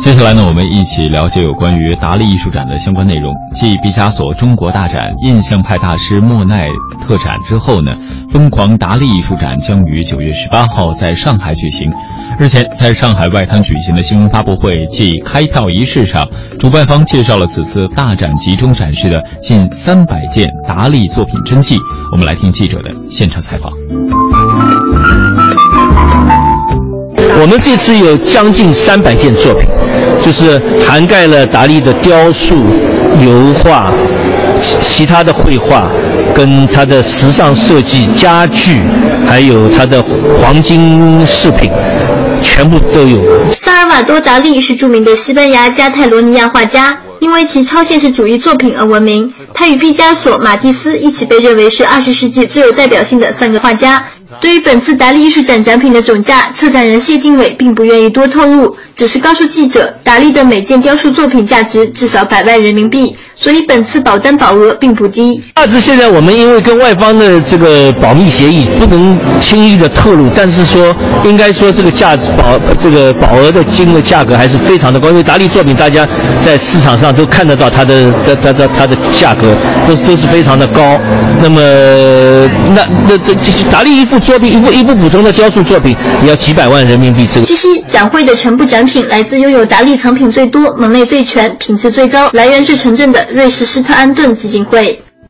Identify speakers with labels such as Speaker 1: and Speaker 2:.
Speaker 1: 接下来呢，我们一起了解有关于达利艺术展的相关内容。继毕加索中国大展、印象派大师莫奈特展之后呢，疯狂达利艺术展将于九月十八号在上海举行。日前，在上海外滩举行的新闻发布会暨开票仪式上，主办方介绍了此次大展集中展示的近三百件达利作品真迹。我们来听记者的现场采访。
Speaker 2: 我们这次有将近三百件作品，就是涵盖了达利的雕塑、油画、其他的绘画，跟他的时尚设计、家具，还有他的黄金饰品，全部都有。
Speaker 3: 萨尔瓦多·达利是著名的西班牙加泰罗尼亚画家，因为其超现实主义作品而闻名。他与毕加索、马蒂斯一起被认为是二十世纪最有代表性的三个画家。对于本次达利艺术展奖品的总价，策展人谢定伟并不愿意多透露，只是告诉记者，达利的每件雕塑作品价值至少百万人民币。所以本次保单保额并不低。
Speaker 2: 价值现在我们因为跟外方的这个保密协议，不能轻易的透露。但是说，应该说这个价值保这个保额的金额价格还是非常的高。因为达利作品，大家在市场上都看得到它的它它它它的价格都都是非常的高。那么那那这达利一幅作品，一部一部普通的雕塑作品，也要几百万人民币。这个。
Speaker 3: 据悉，展会的全部展品来自拥有达利藏品最多、门类最全、品质最高、来源最纯正的。瑞士施特安顿基金会。